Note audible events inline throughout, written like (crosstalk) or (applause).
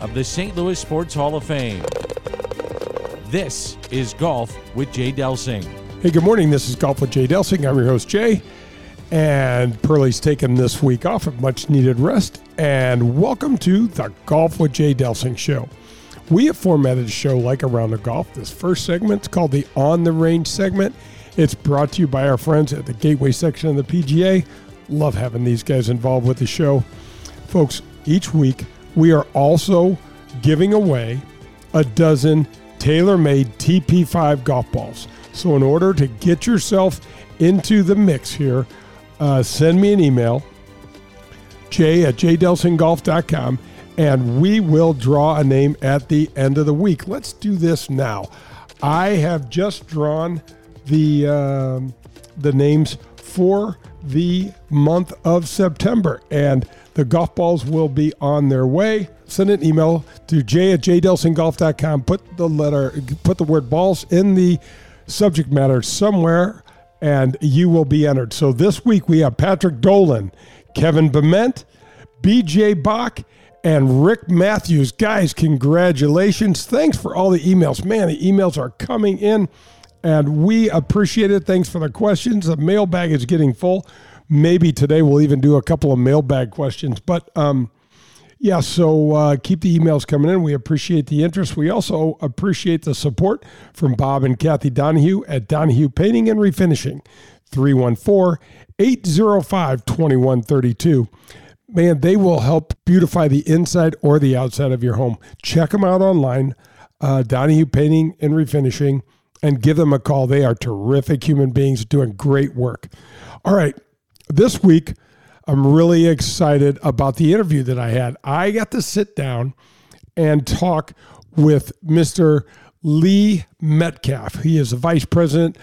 of the St. Louis Sports Hall of Fame. This is Golf with Jay Delsing. Hey, good morning. This is Golf with Jay Delsing. I'm your host, Jay. And Pearlie's taken this week off of much needed rest. And welcome to the Golf with Jay Delsing show. We have formatted a show like Around the Golf. This first segment is called the On the Range segment. It's brought to you by our friends at the Gateway section of the PGA. Love having these guys involved with the show. Folks, each week we are also giving away a dozen TaylorMade TP5 golf balls. So, in order to get yourself into the mix here, uh, send me an email, jay at jdelsinggolf.com, and we will draw a name at the end of the week. Let's do this now. I have just drawn the um, the names for the month of September, and the golf balls will be on their way. Send an email to j at jdelsinggolf.com. Put the letter, put the word balls in the subject matter somewhere, and you will be entered. So this week we have Patrick Dolan, Kevin Bement, BJ Bach, and Rick Matthews. Guys, congratulations. Thanks for all the emails. Man, the emails are coming in, and we appreciate it. Thanks for the questions. The mailbag is getting full. Maybe today we'll even do a couple of mailbag questions. But um, yeah, so uh, keep the emails coming in. We appreciate the interest. We also appreciate the support from Bob and Kathy Donahue at Donahue Painting and Refinishing, 314 805 2132. Man, they will help beautify the inside or the outside of your home. Check them out online, uh, Donahue Painting and Refinishing, and give them a call. They are terrific human beings doing great work. All right, this week, I'm really excited about the interview that I had. I got to sit down and talk with Mr. Lee Metcalf. He is the vice president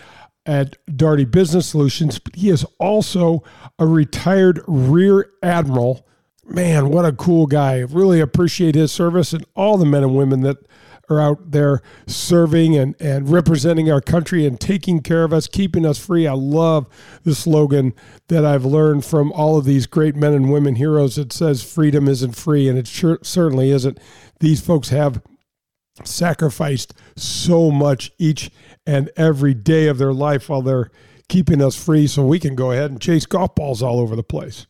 at Daugherty Business Solutions, but he is also a retired rear admiral. Man, what a cool guy. Really appreciate his service and all the men and women that are out there serving and, and representing our country and taking care of us, keeping us free. I love the slogan that I've learned from all of these great men and women heroes. It says freedom isn't free, and it sure, certainly isn't. These folks have sacrificed so much each and every day of their life while they're keeping us free so we can go ahead and chase golf balls all over the place.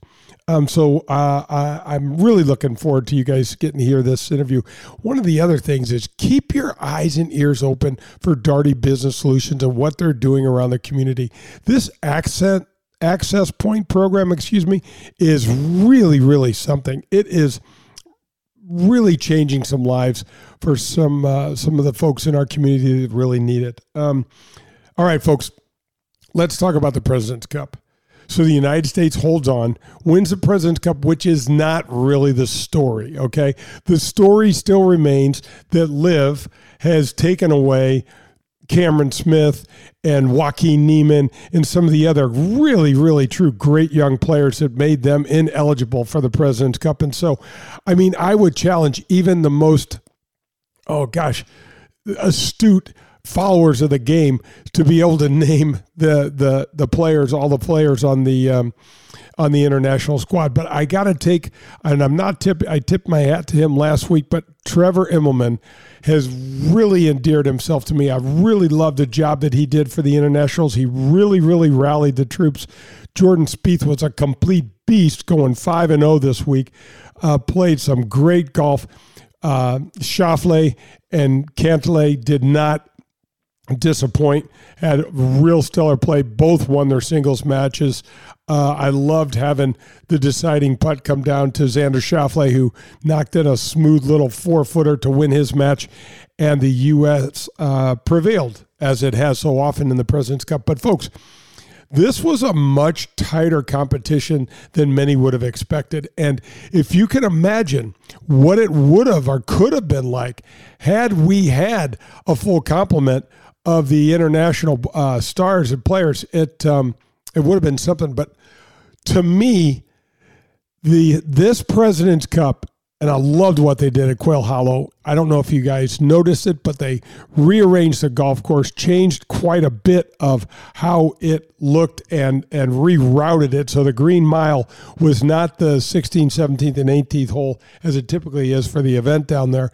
Um, so uh, I, am really looking forward to you guys getting to hear this interview. One of the other things is keep your eyes and ears open for Daugherty Business Solutions and what they're doing around the community. This accent access point program, excuse me, is really, really something. It is really changing some lives for some uh, some of the folks in our community that really need it. Um, all right, folks, let's talk about the President's Cup. So the United States holds on, wins the President's Cup, which is not really the story. Okay. The story still remains that LIV has taken away Cameron Smith and Joaquin Niemann and some of the other really, really true great young players that made them ineligible for the President's Cup. And so, I mean, I would challenge even the most, oh gosh, astute followers of the game to be able to name the the the players, all the players on the um, on the international squad. But I got to take, and I'm not tip. I tipped my hat to him last week, but Trevor Immelman has really endeared himself to me. I really loved the job that he did for the internationals. He really, really rallied the troops. Jordan Spieth was a complete beast, going five and zero oh this week. Uh, played some great golf. Uh, and Cantlay did not disappoint. Had real stellar play. Both won their singles matches. Uh, I loved having the deciding putt come down to Xander Schauffele, who knocked in a smooth little four footer to win his match, and the U.S. Uh, prevailed as it has so often in the President's Cup. But folks, this was a much tighter competition than many would have expected. And if you can imagine what it would have or could have been like had we had a full complement of the international uh, stars and players, it um, it would have been something. But to me, the this President's Cup and I loved what they did at Quail Hollow. I don't know if you guys noticed it, but they rearranged the golf course, changed quite a bit of how it looked, and and rerouted it. So the Green Mile was not the 16th, 17th, and 18th hole as it typically is for the event down there.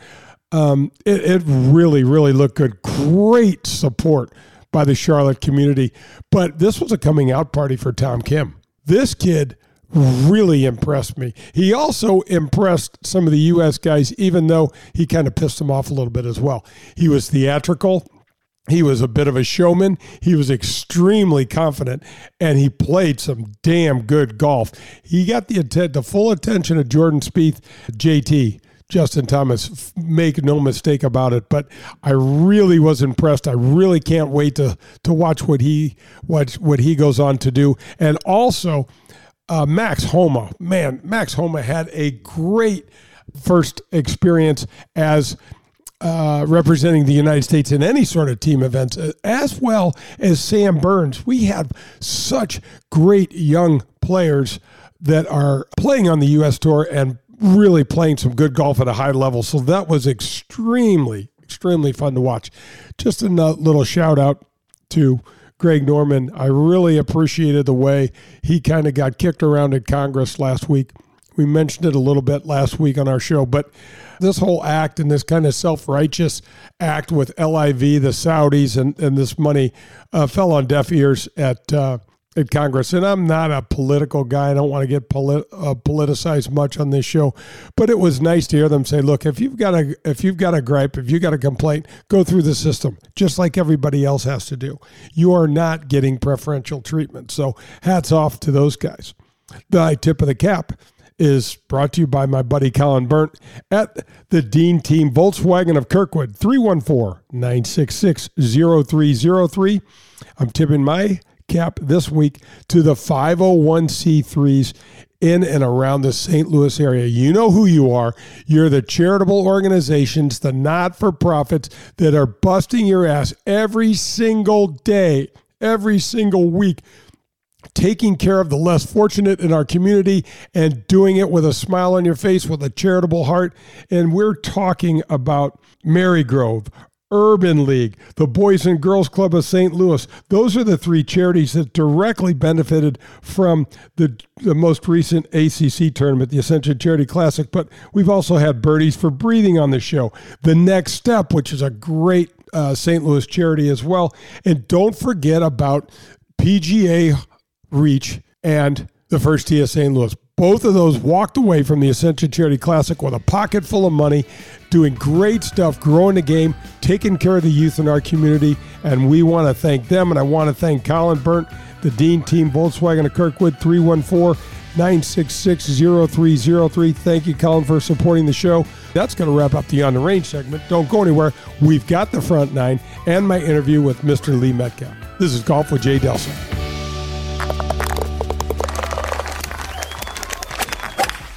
Um, it, it really, really looked good. Great support by the Charlotte community. But this was a coming out party for Tom Kim. This kid really impressed me. He also impressed some of the U.S. guys, even though he kind of pissed them off a little bit as well. He was theatrical. He was a bit of a showman. He was extremely confident, and he played some damn good golf. He got the, the full attention of Jordan Spieth, JT. Justin Thomas, make no mistake about it. But I really was impressed. I really can't wait to to watch what he what what he goes on to do. And also, uh, Max Homa, man, Max Homa had a great first experience as uh, representing the United States in any sort of team events, as well as Sam Burns. We have such great young players that are playing on the U.S. Tour and really playing some good golf at a high level. So that was extremely, extremely fun to watch. Just a little shout out to Greg Norman. I really appreciated the way he kind of got kicked around in Congress last week. We mentioned it a little bit last week on our show, but this whole act and this kind of self righteous act with LIV, the Saudis, and, and this money uh, fell on deaf ears at uh, at Congress. And I'm not a political guy. I don't want to get polit- uh, politicized much on this show, but it was nice to hear them say, "Look, if you've got a if you've got a gripe, if you've got a complaint, go through the system, just like everybody else has to do. You are not getting preferential treatment." So, hats off to those guys. The tip of the cap is brought to you by my buddy Colin Burnt at the Dean Team Volkswagen of Kirkwood, 314 966 0303. I'm tipping my cap this week to the 501c3s in and around the St. Louis area. You know who you are. You're the charitable organizations, the not for profits that are busting your ass every single day, every single week. Taking care of the less fortunate in our community and doing it with a smile on your face, with a charitable heart. And we're talking about Marygrove, Urban League, the Boys and Girls Club of St. Louis. Those are the three charities that directly benefited from the, the most recent ACC tournament, the Ascension Charity Classic. But we've also had Birdies for Breathing on the show. The Next Step, which is a great uh, St. Louis charity as well. And don't forget about PGA Reach and the First Tee of St. Louis. Both of those walked away from the Ascension Charity Classic with a pocket full of money, doing great stuff, growing the game, taking care of the youth in our community. And we want to thank them. And I want to thank Colin Burnt, the Dean Team, Volkswagen of Kirkwood, 314 966 0303. Thank you, Colin, for supporting the show. That's going to wrap up the On the Range segment. Don't go anywhere. We've got the front nine and my interview with Mr. Lee Metcalf. This is Golf with Jay Delsing.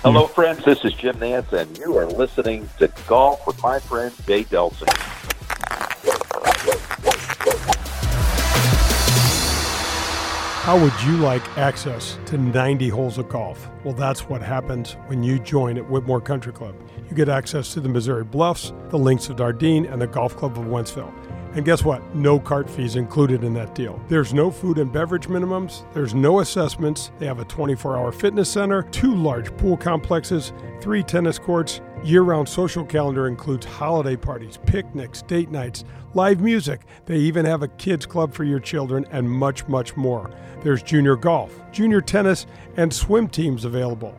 Hello, friends. This is Jim Nantz, and you are listening to Golf with my friend Jay Delsing. How would you like access to 90 holes of golf? Well, that's what happens when you join at Whitmoor Country Club. You get access to the Missouri Bluffs, the Links of Dardenne, and the Golf Club of Wentzville. And guess what? No cart fees included in that deal. There's no food and beverage minimums, there's no assessments. They have a 24 hour fitness center, two large pool complexes, three tennis courts. Year round social calendar includes holiday parties, picnics, date nights, live music. They even have a kids club for your children and much, much more. There's junior golf, junior tennis, and swim teams available.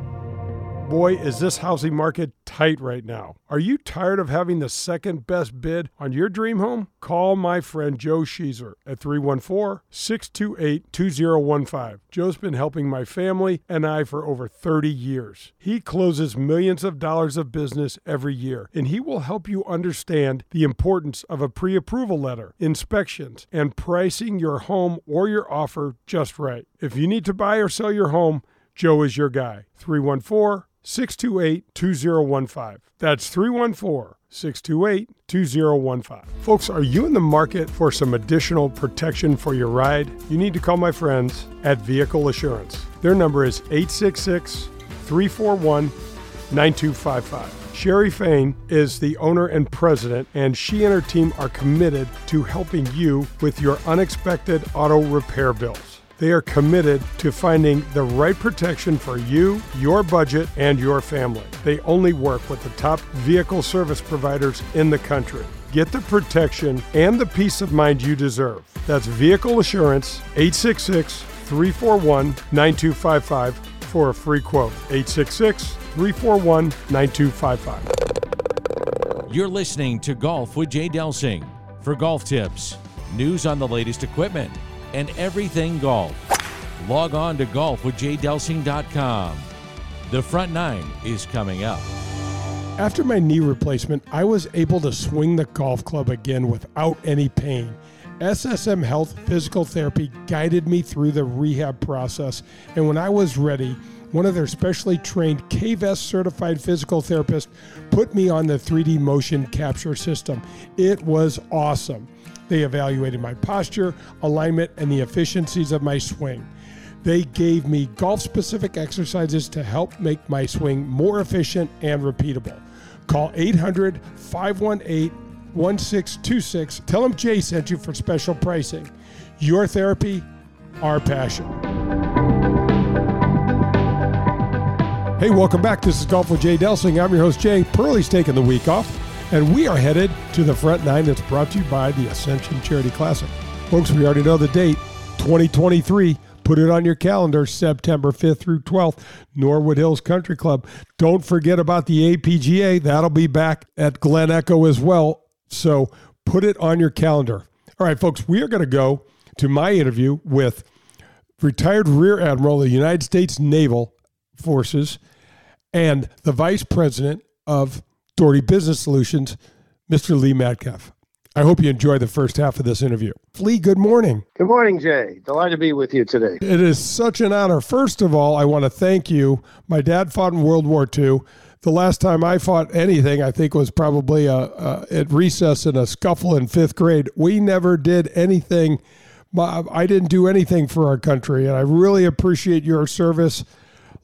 Boy, is this housing market tight right now. Are you tired of having the second best bid on your dream home? Call my friend Joe Sheezer at 314 628 2015. Joe's been helping my family and I for over 30 years. He closes millions of dollars of business every year, and he will help you understand the importance of a pre approval letter, inspections, and pricing your home or your offer just right. If you need to buy or sell your home, Joe is your guy. 314 628 2015. That's 314 628 2015. Folks, are you in the market for some additional protection for your ride? You need to call my friends at Vehicle Assurance. Their number is 866 341 9255. Sherry Fain is the owner and president, and she and her team are committed to helping you with your unexpected auto repair bills. They are committed to finding the right protection for you, your budget, and your family. They only work with the top vehicle service providers in the country. Get the protection and the peace of mind you deserve. That's Vehicle Assurance, 866 341 9255 for a free quote. 866 341 9255. You're listening to Golf with Jay Delsing. For golf tips, news on the latest equipment, and everything golf. Log on to golfwithjdelsing.com. The front nine is coming up. After my knee replacement, I was able to swing the golf club again without any pain. SSM Health Physical Therapy guided me through the rehab process, and when I was ready, one of their specially trained KVS certified physical therapists put me on the 3D motion capture system. It was awesome. They evaluated my posture, alignment, and the efficiencies of my swing. They gave me golf specific exercises to help make my swing more efficient and repeatable. Call 800 518 1626. Tell them Jay sent you for special pricing. Your therapy, our passion. Hey, welcome back. This is Golf with Jay Delsing. I'm your host, Jay. Pearlie's taking the week off. And we are headed to the front nine that's brought to you by the Ascension Charity Classic. Folks, we already know the date 2023. Put it on your calendar, September 5th through 12th, Norwood Hills Country Club. Don't forget about the APGA. That'll be back at Glen Echo as well. So put it on your calendar. All right, folks, we are going to go to my interview with retired Rear Admiral of the United States Naval Forces and the Vice President of Daugherty Business Solutions, Mr. Lee Metcalf. I hope you enjoy the first half of this interview. Lee, good morning. Good morning, Jay. Delighted to be with you today. It is such an honor. First of all, I want to thank you. My dad fought in World War II. The last time I fought anything, I think, was probably a, a, at recess in a scuffle in fifth grade. We never did anything. I didn't do anything for our country, and I really appreciate your service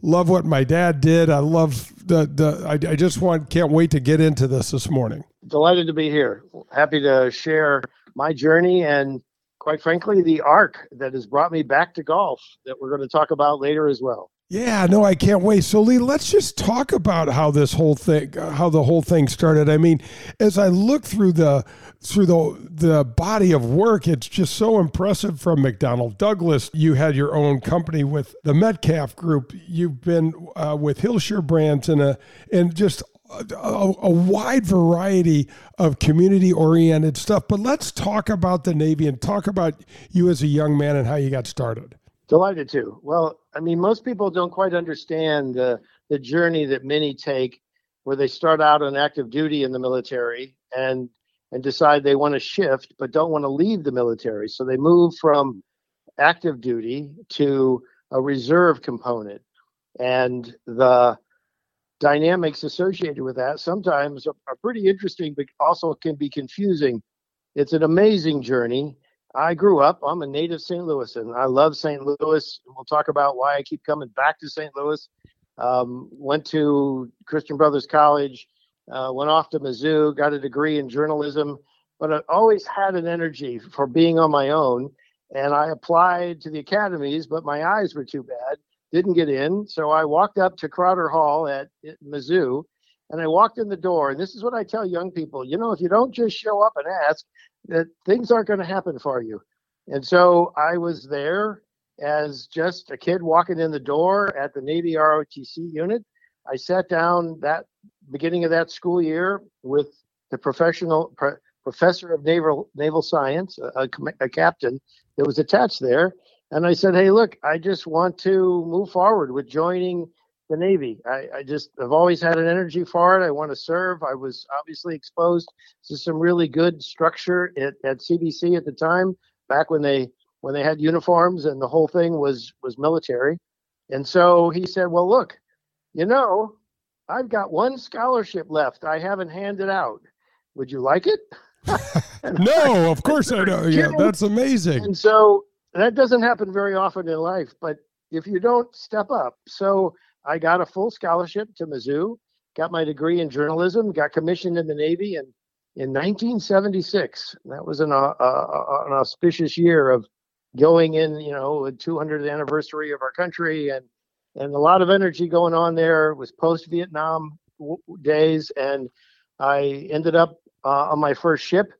love what my dad did. I love the the. I, I just want can't wait to get into this this morning. Delighted to be here. Happy to share my journey and quite frankly the arc that has brought me back to golf that we're going to talk about later as well. Yeah, no, I can't wait. So, Lee, let's just talk about how this whole thing, how the whole thing started. I mean, as I look through the through the the body of work, it's just so impressive. From McDonnell Douglas, you had your own company with the Metcalf Group. You've been uh, with Hillshire Brands and a and just a, a, wide variety of community oriented stuff. But let's talk about the Navy and talk about you as a young man and how you got started. Delighted to. Well, I mean, most people don't quite understand the, the journey that many take where they start out on active duty in the military and and decide they want to shift but don't want to leave the military. So they move from active duty to a reserve component. And the dynamics associated with that sometimes are, pretty interesting, but also can be confusing. It's an amazing journey. I grew up, I'm a native St. Louis, and I love St. Louis. We'll talk about why I keep coming back to St. Louis. Um, went to Christian Brothers College, uh, went off to Mizzou, got a degree in journalism, but I always had an energy for being on my own. And I applied to the academies, but my eyes were too bad, didn't get in. So I walked up to Crowder Hall at, at Mizzou and I walked in the door. And this is what I tell young people you know, if you don't just show up and ask, that things aren't going to happen for you. And so I was there as just a kid walking in the door at the Navy ROTC unit. I sat down that beginning of that school year with the professional pro- professor of naval naval science, a, a, captain that was attached there, and I said, "Hey, look, I just want to move forward with joining the Navy. I, I just have always had an energy for it. I want to serve. I was obviously exposed to some really good structure at, at CBC at the time, back when they when they had uniforms and the whole thing was was military. And so he said, "Well, look, you know, I've got one scholarship left. I haven't handed out. Would you like it?" (laughs) no, of course I know. Yeah, that's amazing. And so that doesn't happen very often in life, but if you don't step up. So I got a full scholarship to Mizzou, got my degree in journalism, got commissioned in the Navy, and in 1976, that was an, uh, uh, an auspicious year of going in, you know, the 200th anniversary of our country and and a lot of energy going on there. It was post Vietnam days, and I ended up uh, on my first ship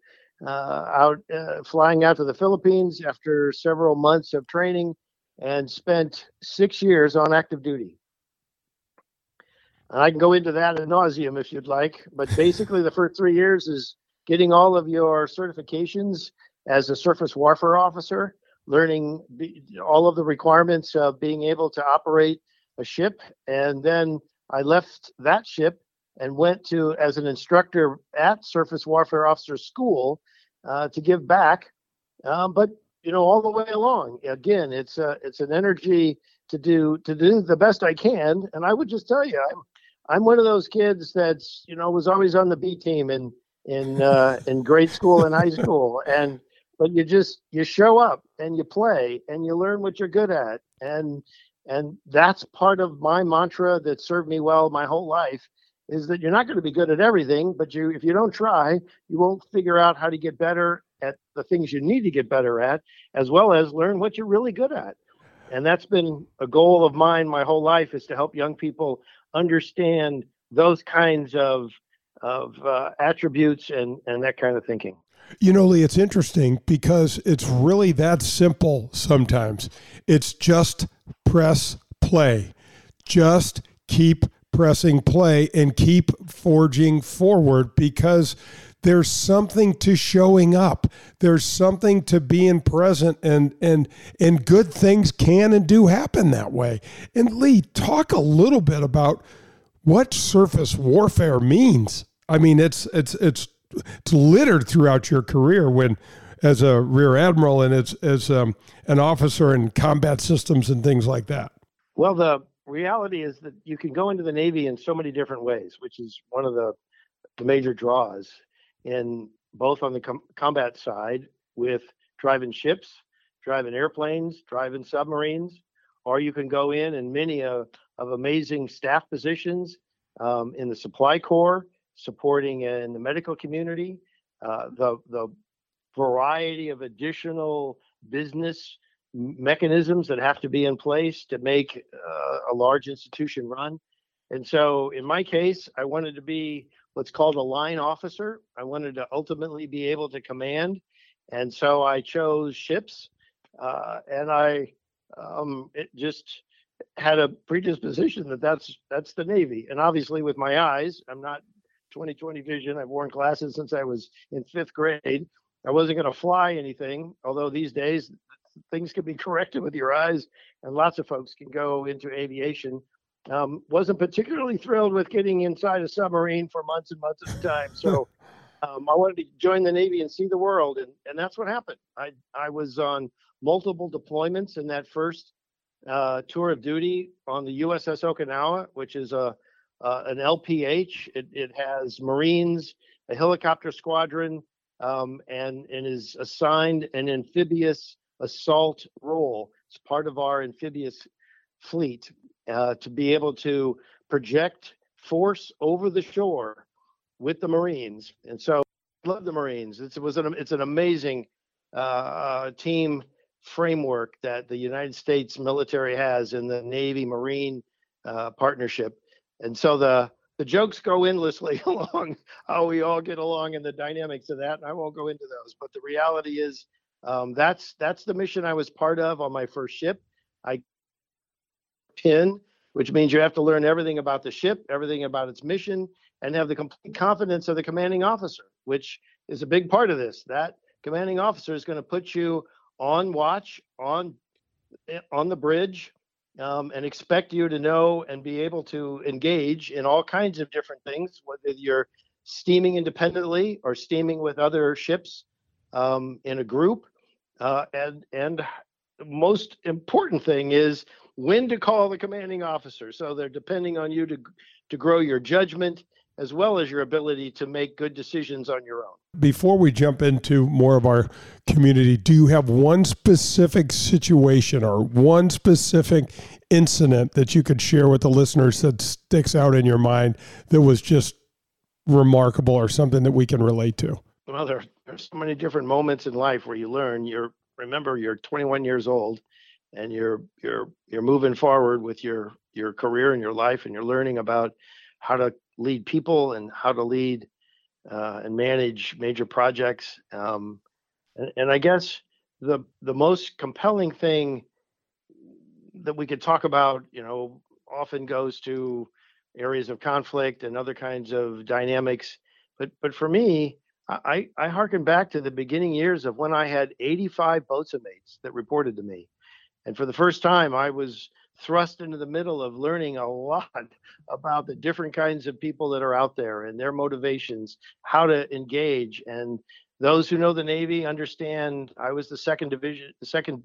uh, out uh, flying out to the Philippines after several months of training and spent six years on active duty. And I can go into that ad nauseum if you'd like, but basically the first three years is getting all of your certifications as a surface warfare officer, learning all of the requirements of being able to operate a ship, and then I left that ship and went to as an instructor at Surface Warfare Officer School uh, to give back. Um, but you know, all the way along, again, it's a, it's an energy to do to do the best I can. And I would just tell you, I'm I'm one of those kids that's you know was always on the B team in in uh, (laughs) in grade school and high school, and but you just you show up and you play and you learn what you're good at, and and that's part of my mantra that served me well my whole life is that you're not going to be good at everything, but you if you don't try, you won't figure out how to get better at the things you need to get better at, as well as learn what you're really good at. And that's been a goal of mine my whole life is to help young people understand those kinds of of uh, attributes and and that kind of thinking. You know, Lee, it's interesting because it's really that simple sometimes. It's just press play. Just keep pressing play and keep forging forward because there's something to showing up there's something to being present and and and good things can and do happen that way and lee talk a little bit about what surface warfare means. I mean, it's it's it's it's littered throughout your career when as a rear admiral and as as um, an officer in combat systems and things like that. Well, the reality is that you can go into the Navy in so many different ways, which is one of the, the major draws in both on the com- combat side with driving ships, driving airplanes, driving submarines, or you can go in and many of, of amazing staff positions um, in the supply corps, supporting in the medical community, uh, the, the variety of additional business mechanisms that have to be in place to make uh, a large institution run. And so in my case, I wanted to be what's called a line officer. I wanted to ultimately be able to command. And so I chose ships uh, and I um, just had a predisposition that that's that's the Navy. And obviously, with my eyes, I'm not 20/20 vision. I've worn glasses since I was in fifth grade. I wasn't going to fly anything, although these days things can be (laughs) corrected with your eyes, and lots of folks can go into aviation. Um, wasn't particularly thrilled with getting inside a submarine for months and months at a time. So (laughs) um, I wanted to join the Navy and see the world, and, and that's what happened. I I was on multiple deployments in that first uh, tour of duty on the USS Okinawa, which is a uh, an LPH. It, it has Marines, a helicopter squadron, um, and and is assigned an amphibious assault role. It's part of our amphibious fleet uh, to be able to project force over the shore with the Marines. And so, I love the Marines. It's, it was an it's an amazing uh, uh team framework that the United States military has in the Navy Marine uh, partnership. And so the the jokes go endlessly (laughs) along how we all get along and the dynamics of that. And I won't go into those, but the reality is um, that's that's the mission I was part of on my first ship. I pin which means you have to learn everything about the ship, everything about its mission, and have the complete confidence of the commanding officer, which is a big part of this. That commanding officer is going to put you on watch, on on the bridge, um, and expect you to know and be able to engage in all kinds of different things, whether you're steaming independently or steaming with other ships um, in a group. Uh, and and most important thing is when to call the commanding officer. So they're depending on you to to grow your judgment as well as your ability to make good decisions on your own. Before we jump into more of our community, do you have one specific situation or one specific incident that you could share with the listeners that sticks out in your mind that was just remarkable or something that we can relate to? Well, there, there's so many different moments in life where you learn. You're remember you're 21 years old, and you're you're you're moving forward with your your career and your life, and you're learning about how to lead people and how to lead uh, and manage major projects. Um, and, and I guess the the most compelling thing that we could talk about, you know, often goes to areas of conflict and other kinds of dynamics. But but for me, I I harken back to the beginning years of when I had 85 boatswain mates that reported to me, and for the first time, I was thrust into the middle of learning a lot (laughs) about the different kinds of people that are out there and their motivations, how to engage. And those who know the Navy understand. I was the second division, the second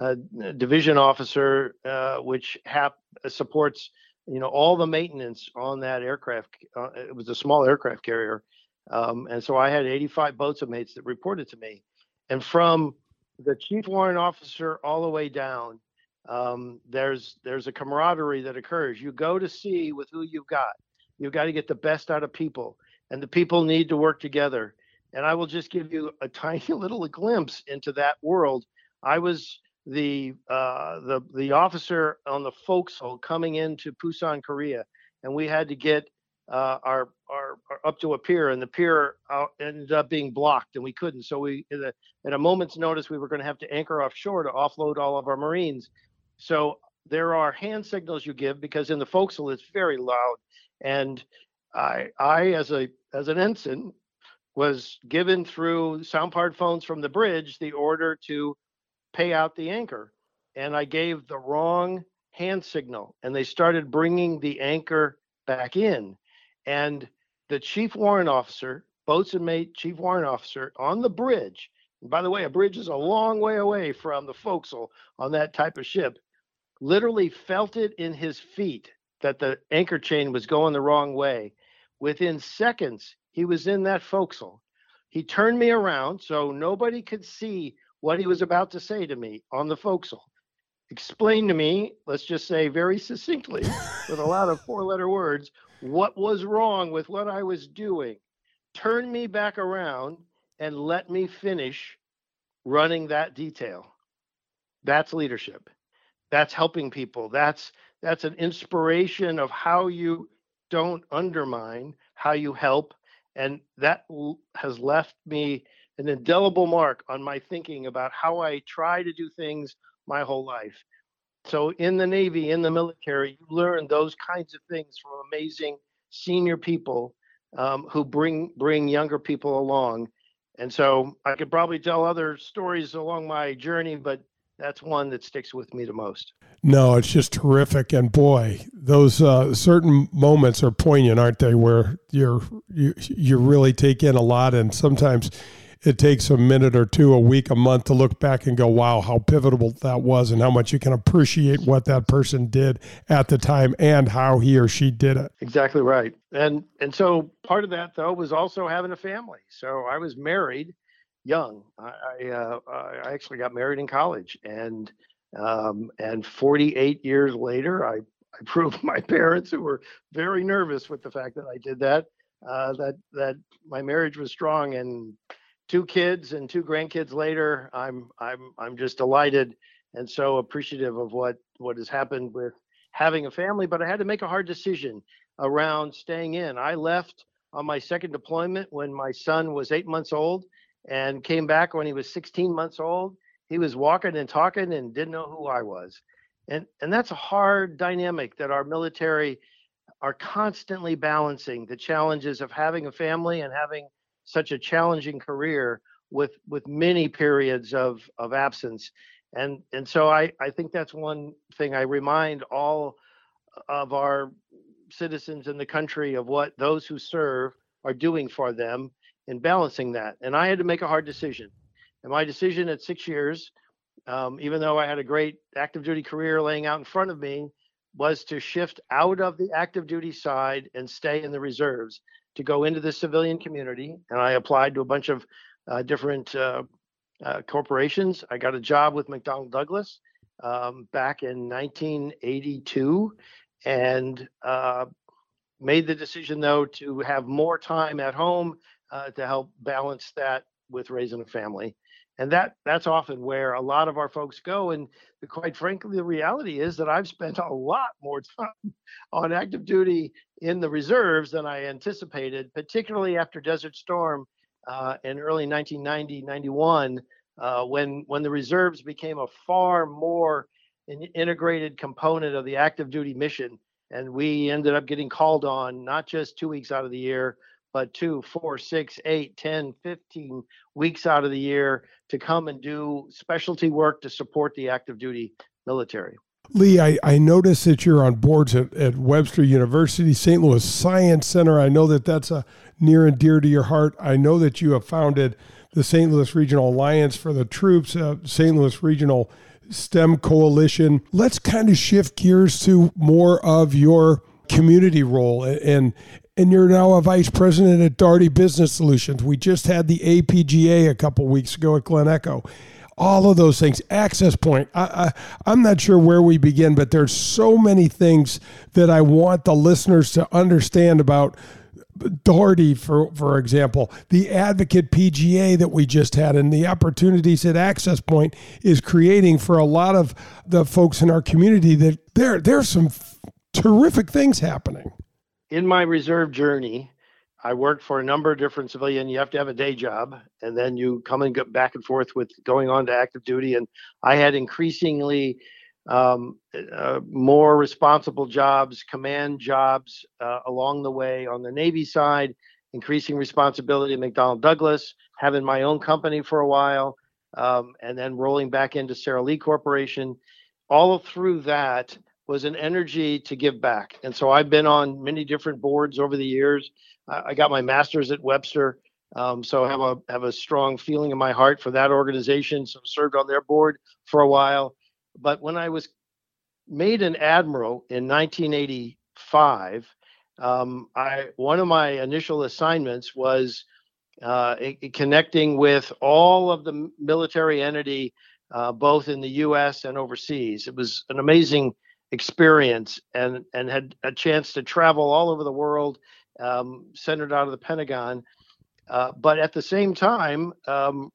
uh, division officer, uh, which hap- supports you know all the maintenance on that aircraft. Uh, it was a small aircraft carrier, um, and so I had 85 boatswain mates that reported to me, and from the chief warrant officer all the way down, um, there's there's a camaraderie that occurs. You go to sea with who you've got. You've got to get the best out of people, and the people need to work together. And I will just give you a (laughs) tiny little glimpse into that world. I was the uh, the the officer on the forecastle coming into Busan, Korea, and we had to get uh, our, our up to a pier, and the pier uh, ended up being blocked, and we couldn't. So we, a, at a moment's notice, we were going to have to anchor offshore to offload all of our Marines. So there are hand signals you give because in the forecastle it's very loud, and I I as a as an ensign was given through sound powered phones from the bridge the order to pay out the anchor. And I gave the wrong hand signal, and they started bringing the anchor back in. And the chief warrant officer, boatswain mate, chief warrant officer on the bridge. And by the way, a bridge is a long way away from the forecastle on that type of ship. Literally felt it in his feet that the anchor chain was going the wrong way. Within seconds, he was in that forecastle. He turned me around so nobody could see what he was about to say to me on the forecastle. Explain to me, let's just say very succinctly, with a lot of four letter words, what was wrong with what I was doing. Turn me back around and let me finish running that detail. That's leadership. That's helping people. That's that's an inspiration of how you don't undermine, how you help, and that has left me an indelible mark on my thinking about how I try to do things my whole life. So in the Navy, in the military, you learn those kinds of things from amazing senior people um, who bring bring younger people along. And so I could probably tell other stories along my journey, but that's one that sticks with me the most. No, it's just terrific, and boy, those uh, certain moments are poignant, aren't they? Where you're you you really take in a lot, and sometimes it takes a minute or two, a week, a month to look back and go, wow, how pivotal that was, and how much you can appreciate what that person did at the time and how he or she did it. Exactly right. And and so part of that though was also having a family. So I was married young. I I, uh, I actually got married in college, and um, and 48 years later, I I (laughs) proved my parents, who were very nervous with the fact that I did that, uh, that that my marriage was strong and two kids and two grandkids later, I'm I'm I'm just delighted and so appreciative of what what has happened with having a family. But I had to make a hard decision around staying in. I left on my second deployment when my son was eight months old, and came back when he was 16 months old. He was walking and talking and didn't know who I was. And, and that's a hard dynamic that our military are constantly balancing the challenges of having a family and having such a challenging career with with many periods of of absence. And and so i i think that's one thing. I remind all of our citizens in the country of what those who serve are doing for them in balancing that. And i had to make a hard decision. And my decision at six years um, even though i had a great active duty career laying out in front of me was to shift out of the active duty side and stay in the reserves to go into the civilian community. And I applied to a bunch of uh, different uh, uh, corporations. I got a job with McDonnell Douglas um, back in 1982 and uh, made the decision, though, to have more time at home uh, to help balance that with raising a family and that that's often where a lot of our folks go and quite frankly the reality is that i've spent (laughs) a lot more time on active duty in the reserves than i anticipated particularly after desert storm uh, in early 1990 91 uh, when when the reserves became a far more integrated component of the active duty mission. And we ended up getting called on not just two weeks out of the year but two, four, six, eight, 10, 15 weeks out of the year to come and do specialty work to support the active duty military. Lee, I, I noticed that you're on boards at, at Webster University, St. Louis Science Center. I know that that's a near and dear to your heart. I know that you have founded the St. Louis Regional Alliance for the Troops, uh, St. Louis Regional STEM Coalition. Let's kind of shift gears to more of your community role and and you're now a vice president at Daugherty Business Solutions. We just had the APGA a couple weeks ago at Glen Echo. All of those things, access point. I, I, I'm not sure where we begin, but there's so many things that I want the listeners to understand about Daugherty, for for example, the Advocate PGA that we just had, and the opportunities that Access Point is creating for a lot of the folks in our community. That there there's some f- terrific things happening in my reserve journey, I worked for a number of different civilian. You have to have a day job, and then you come and go back and forth with going on to active duty. And I had increasingly um, uh, more responsible jobs, command jobs uh, along the way on the Navy side, increasing responsibility at McDonnell Douglas, having my own company for a while, um, and then rolling back into Sara Lee Corporation. All through that, was an energy to give back. And so I've been on many different boards over the years. I got my master's at Webster, um, so I have a have a strong feeling in my heart for that organization. So served on their board for a while. But when I was made an admiral in 1985, um, I one of my initial assignments was uh, connecting with all of the military entity, uh, both in the U.S. and overseas. It was an amazing experience and and had a chance to travel all over the world, um, centered out of the Pentagon. Uh, but at the same time, um,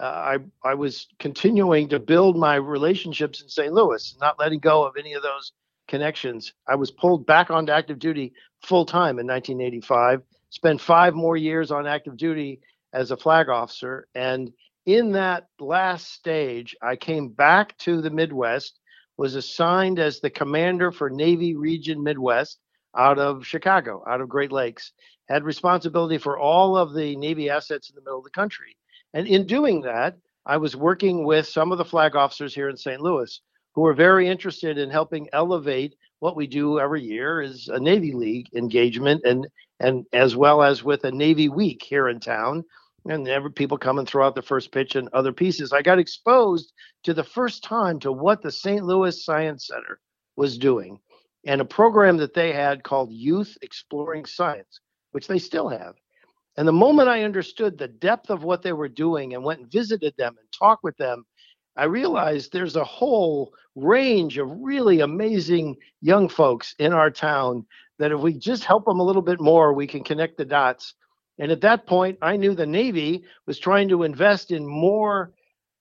uh, I I was continuing to build my relationships in St. Louis, not letting go of any of those connections. I was pulled back onto active duty full time in 1985. Spent five more years on active duty as a flag officer, and in that last stage, I came back to the Midwest was assigned as the commander for Navy Region Midwest out of Chicago, out of Great Lakes, had responsibility for all of the Navy assets in the middle of the country. And in doing that, I was working with some of the flag officers here in St. Louis who were very interested in helping elevate what we do every year is a Navy League engagement and and as well as with a Navy Week here in town and every people come and throw out the first pitch and other pieces. I got exposed to the first time to what the St. Louis Science Center was doing and a program that they had called Youth Exploring Science, which they still have. And the moment I understood the depth of what they were doing and went and visited them and talked with them, I realized there's a whole range of really amazing young folks in our town that if we just help them a little bit more, we can connect the dots and at that point, I knew the Navy was trying to invest in more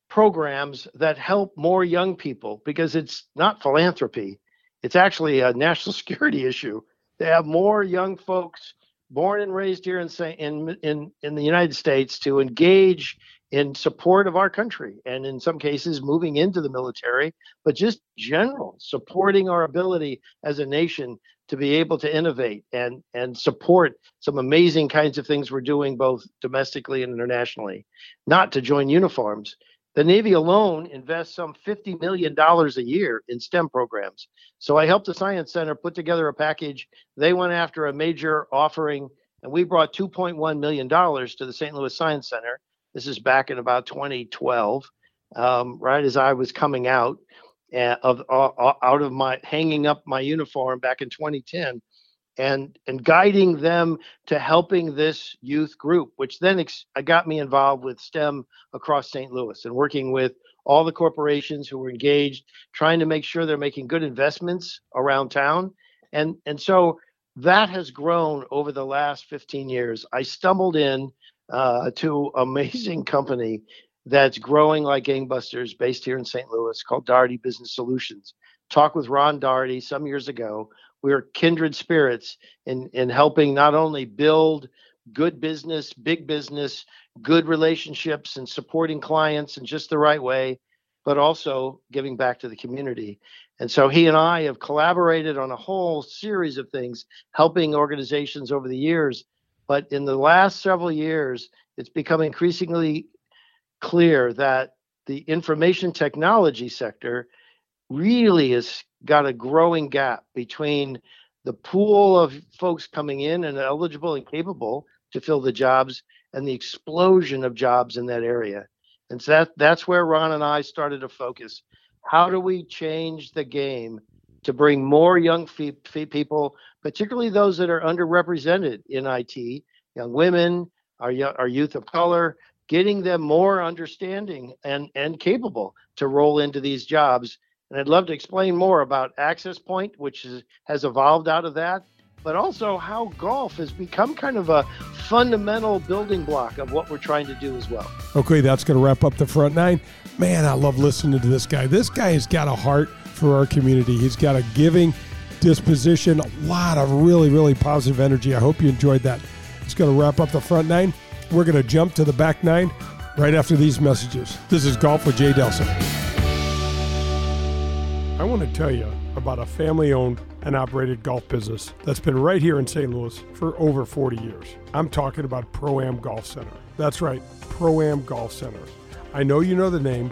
programs that help more young people because it's not philanthropy. It's actually a national (laughs) security issue. They have more young folks born and raised here in in in, in the United States to engage in support of our country and in some cases moving into the military, but just general supporting our ability as a nation to be able to innovate and and support some amazing kinds of things we're doing both domestically and internationally. Not to join uniforms. The Navy alone invests some $50 million a year in STEM programs. So I helped the Science Center put together a package. They went after a major offering, and we brought $2.1 million to the St. Louis Science Center this is back in about 2012, um, right as I was coming out uh, of uh, out of my hanging up my uniform back in 2010, and and guiding them to helping this youth group, which then ex- uh, got me involved with STEM across St. Louis and working with all the corporations who were engaged, trying to make sure they're making good investments around town, and and so that has grown over the last 15 years. I stumbled in uh, to amazing company that's growing like gangbusters based here in St. Louis called Daugherty Business Solutions. Talked with Ron Daugherty some years ago. We are kindred spirits in, in helping not only build good business, big business, good relationships, and supporting clients in just the right way, but also giving back to the community. And so he and I have collaborated on a whole series of things, helping organizations over the years but in the last several years, it's become increasingly clear that the information technology sector really has got a growing gap between the pool of folks coming in and eligible and capable to fill the jobs and the explosion of jobs in that area. And so that, that's where Ron and I started to focus. How do we change the game to bring more young fee- fee people, particularly those that are underrepresented in IT, young women, our, our youth of color, getting them more understanding and, and capable to roll into these jobs. And I'd love to explain more about Access Point, which is, has evolved out of that, but also how golf has become kind of a fundamental building block of what we're trying to do as well. Okay, that's going to wrap up the front nine. Man, I love listening to this guy. This guy has got a heart for our community. He's got a giving disposition, a lot of really, really positive energy. I hope you enjoyed that. It's going to wrap up the front nine. We're going to jump to the back nine right after these messages. This is Golf with Jay Delsing. I want to tell you about a family owned and operated golf business that's been right here in St. Louis for over 40 years. I'm talking about Pro Am Golf Center. That's right, Pro Am Golf Center. I know you know the name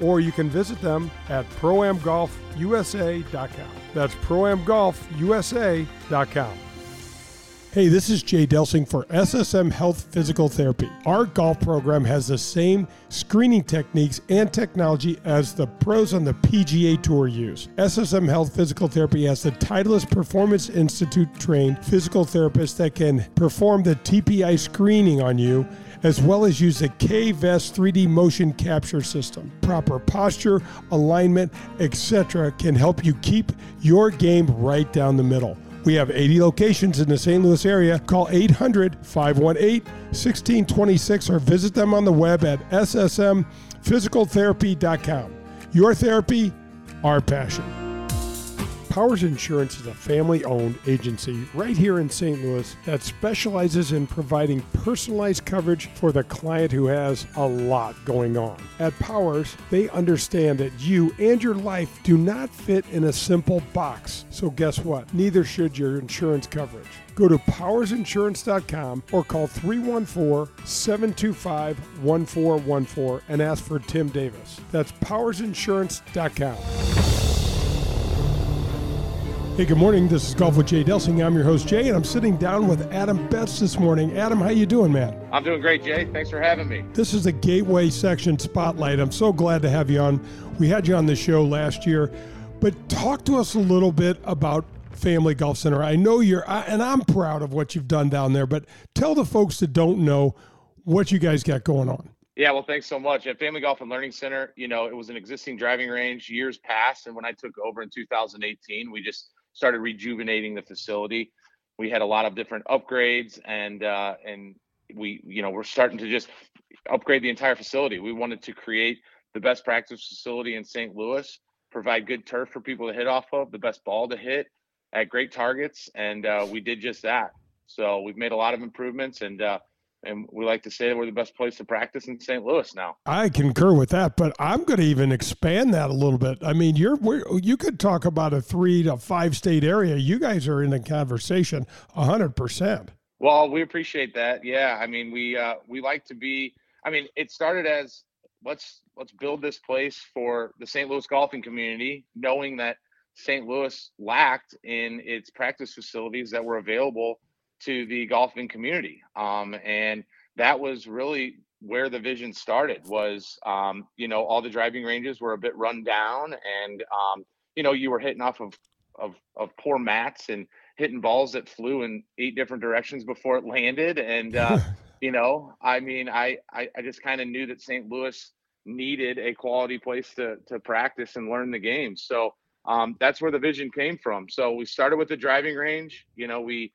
or you can visit them at proamgolfusa.com. That's proamgolfusa.com. Hey, this is Jay Delsing for SSM Health Physical Therapy. Our golf program has the same screening techniques and technology as the pros on the PGA Tour use. SSM Health Physical Therapy has the Titleist Performance Institute trained physical therapists that can perform the TPI screening on you as well as use the K-Vest 3D motion capture system. Proper posture, alignment, etc. can help you keep your game right down the middle. We have 80 locations in the St. Louis area. Call 800 518 1626 or visit them on the web at ssmphysicaltherapy.com. Your therapy, our passion. Powers Insurance is a family owned agency right here in St. Louis that specializes in providing personalized coverage for the client who has a lot going on. At Powers, they understand that you and your life do not fit in a simple box. So, guess what? Neither should your insurance coverage. Go to powersinsurance.com or call 314 725 1414 and ask for Tim Davis. That's powersinsurance.com. Hey, good morning. This is Golf with Jay Delsing. I'm your host, Jay, and I'm sitting down with Adam Betts this morning. Adam, how you doing, man? I'm doing great, Jay. Thanks for having me. This is the Gateway Section Spotlight. I'm so glad to have you on. We had you on the show last year, but talk to us a little bit about Family Golf Center. I know you're, and I'm proud of what you've done down there, but tell the folks that don't know what you guys got going on. Yeah, well, thanks so much. At Family Golf and Learning Center, you know, it was an existing driving range years past. And when I took over in 2018, we just started rejuvenating the facility. We had a lot of different upgrades and, uh, and we, you know, we're starting to just upgrade the entire facility. We wanted to create the best practice facility in St. Louis, provide good turf for people to hit off of, the best ball to hit at great targets. And uh, we did just that. So we've made a lot of improvements and, uh, and we like to say that we're the best place to practice in St. Louis now. I concur with that, but I'm going to even expand that a little bit. I mean, you're you could talk about a three to five state area. You guys are in the conversation hundred percent. Well, we appreciate that. Yeah, I mean, we uh, we like to be. I mean, it started as let's let's build this place for the St. Louis golfing community, knowing that St. Louis lacked in its practice facilities that were available to the golfing community. Um, and that was really where the vision started was, um, you know, all the driving ranges were a bit run down and, um, you know, you were hitting off of, of, of poor mats and hitting balls that flew in eight different directions before it landed. And, uh, (laughs) you know, I mean, I, I, I just kind of knew that St. Louis needed a quality place to, to practice and learn the game. So, um, that's where the vision came from. So we started with the driving range. You know, we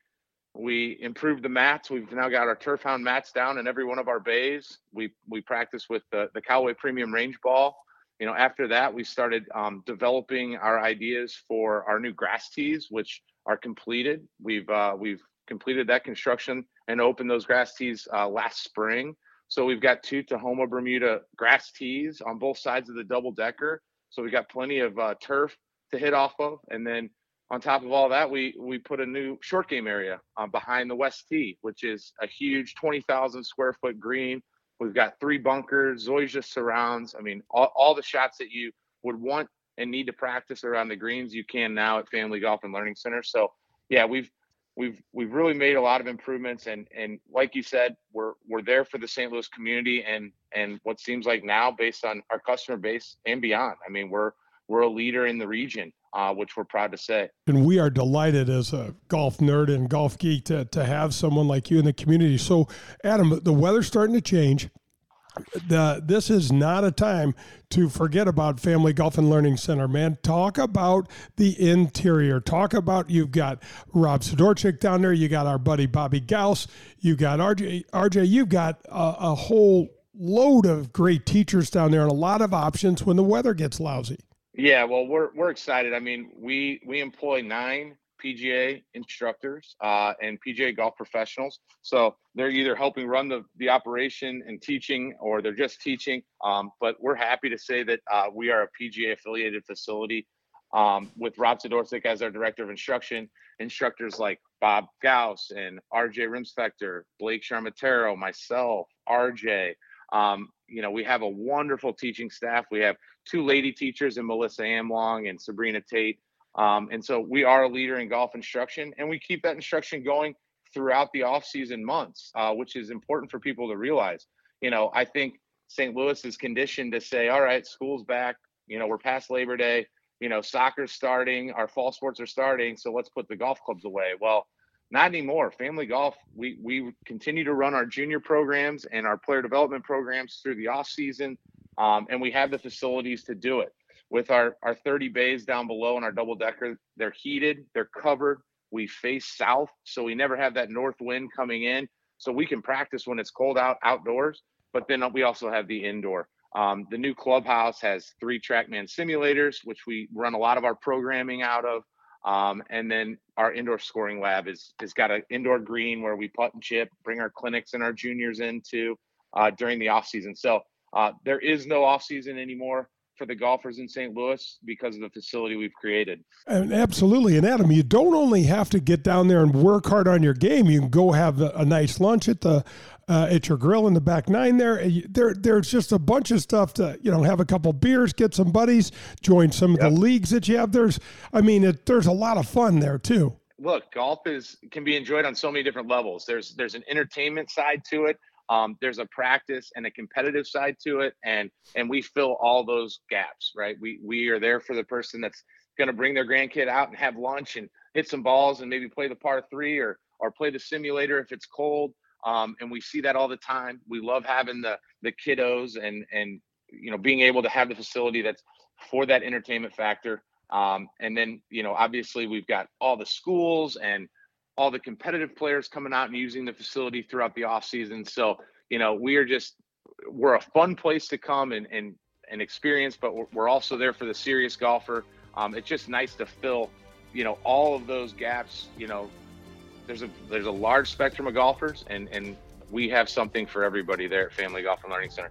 we improved the mats. We've now got our turf hound mats down in every one of our bays. We we practice with the the Callaway Premium Range Ball. You know, after that, we started um, developing our ideas for our new grass tees, which are completed. We've uh, we've completed that construction and opened those grass tees uh, last spring. So we've got two Tahoma Bermuda grass tees on both sides of the double decker. So we've got plenty of uh, turf to hit off of, and then on top of all that, we we put a new short game area uh, behind the west tee, which is a huge 20,000 square foot green. We've got three bunkers, Zoysia surrounds. I mean, all, all the shots that you would want and need to practice around the greens, you can now at Family Golf and Learning Center. So, yeah, we've we've we've really made a lot of improvements, and and like you said, we're we're there for the St. Louis community, and and what seems like now, based on our customer base and beyond. I mean, we're we're a leader in the region uh, which we're proud to say. And we are delighted as a golf nerd and golf geek to, to have someone like you in the community. So, Adam, the weather's starting to change. The, this is not a time to forget about Family Golf and Learning Center, man. Talk about the interior. Talk about you've got Rob Sidorchik down there. You got our buddy Bobby Gauss. You got RJ. RJ, you've got a, a whole load of great teachers down there and a lot of options when the weather gets lousy. Yeah, well, we're we're excited. I mean, we we employ nine PGA instructors uh, and PGA golf professionals. So they're either helping run the the operation and teaching, or they're just teaching. Um, but we're happy to say that uh, we are a PGA affiliated facility um, with Rob Sidorczyk as our director of instruction. Instructors like Bob Gauss and RJ Rimspector, Blake Sharmatero, myself, RJ. Um, you know, we have a wonderful teaching staff. We have two lady teachers in Melissa Amlong and Sabrina Tate. Um, and so we are a leader in golf instruction, and we keep that instruction going throughout the off-season months, uh, which is important for people to realize. You know, I think St. Louis is conditioned to say, "All right, school's back. You know, we're past Labor Day. You know, soccer's starting. Our fall sports are starting. So let's put the golf clubs away." Well, not anymore. Family Golf, we we continue to run our junior programs and our player development programs through the off season, um, and we have the facilities to do it. With our our 30 bays down below and our double decker, they're heated, they're covered. We face south, so we never have that north wind coming in, so we can practice when it's cold out outdoors. But then we also have the indoor. Um, the new clubhouse has three TrackMan simulators, which we run a lot of our programming out of. Um, and then our indoor scoring lab is has got an indoor green where we putt and chip, bring our clinics and our juniors into uh, during the off season. So uh, there is no off season anymore for the golfers in St. Louis because of the facility we've created. And absolutely. And Adam, you don't only have to get down there and work hard on your game. You can go have a, a nice lunch at the uh, at your grill in the back nine there. There there's just a bunch of stuff to, you know, have a couple beers, get some buddies, join some yep. of the leagues that you have. There's I mean, it, there's a lot of fun there too. Look, golf is can be enjoyed on so many different levels. There's there's an entertainment side to it um, there's a practice and a competitive side to it and and we fill all those gaps right we we are there for the person that's going to bring their grandkid out and have lunch and hit some balls and maybe play the par three or or play the simulator if it's cold Um, and we see that all the time. We love having the the kiddos and and you know being able to have the facility that's for that entertainment factor. Um, and then you know obviously we've got all the schools and all the competitive players coming out and using the facility throughout the off season. So you know we are just we're a fun place to come and and and experience, but we're also there for the serious golfer. Um, it's just nice to fill you know all of those gaps. You know there's a there's a large spectrum of golfers, and and we have something for everybody there at Family Golf and Learning Center.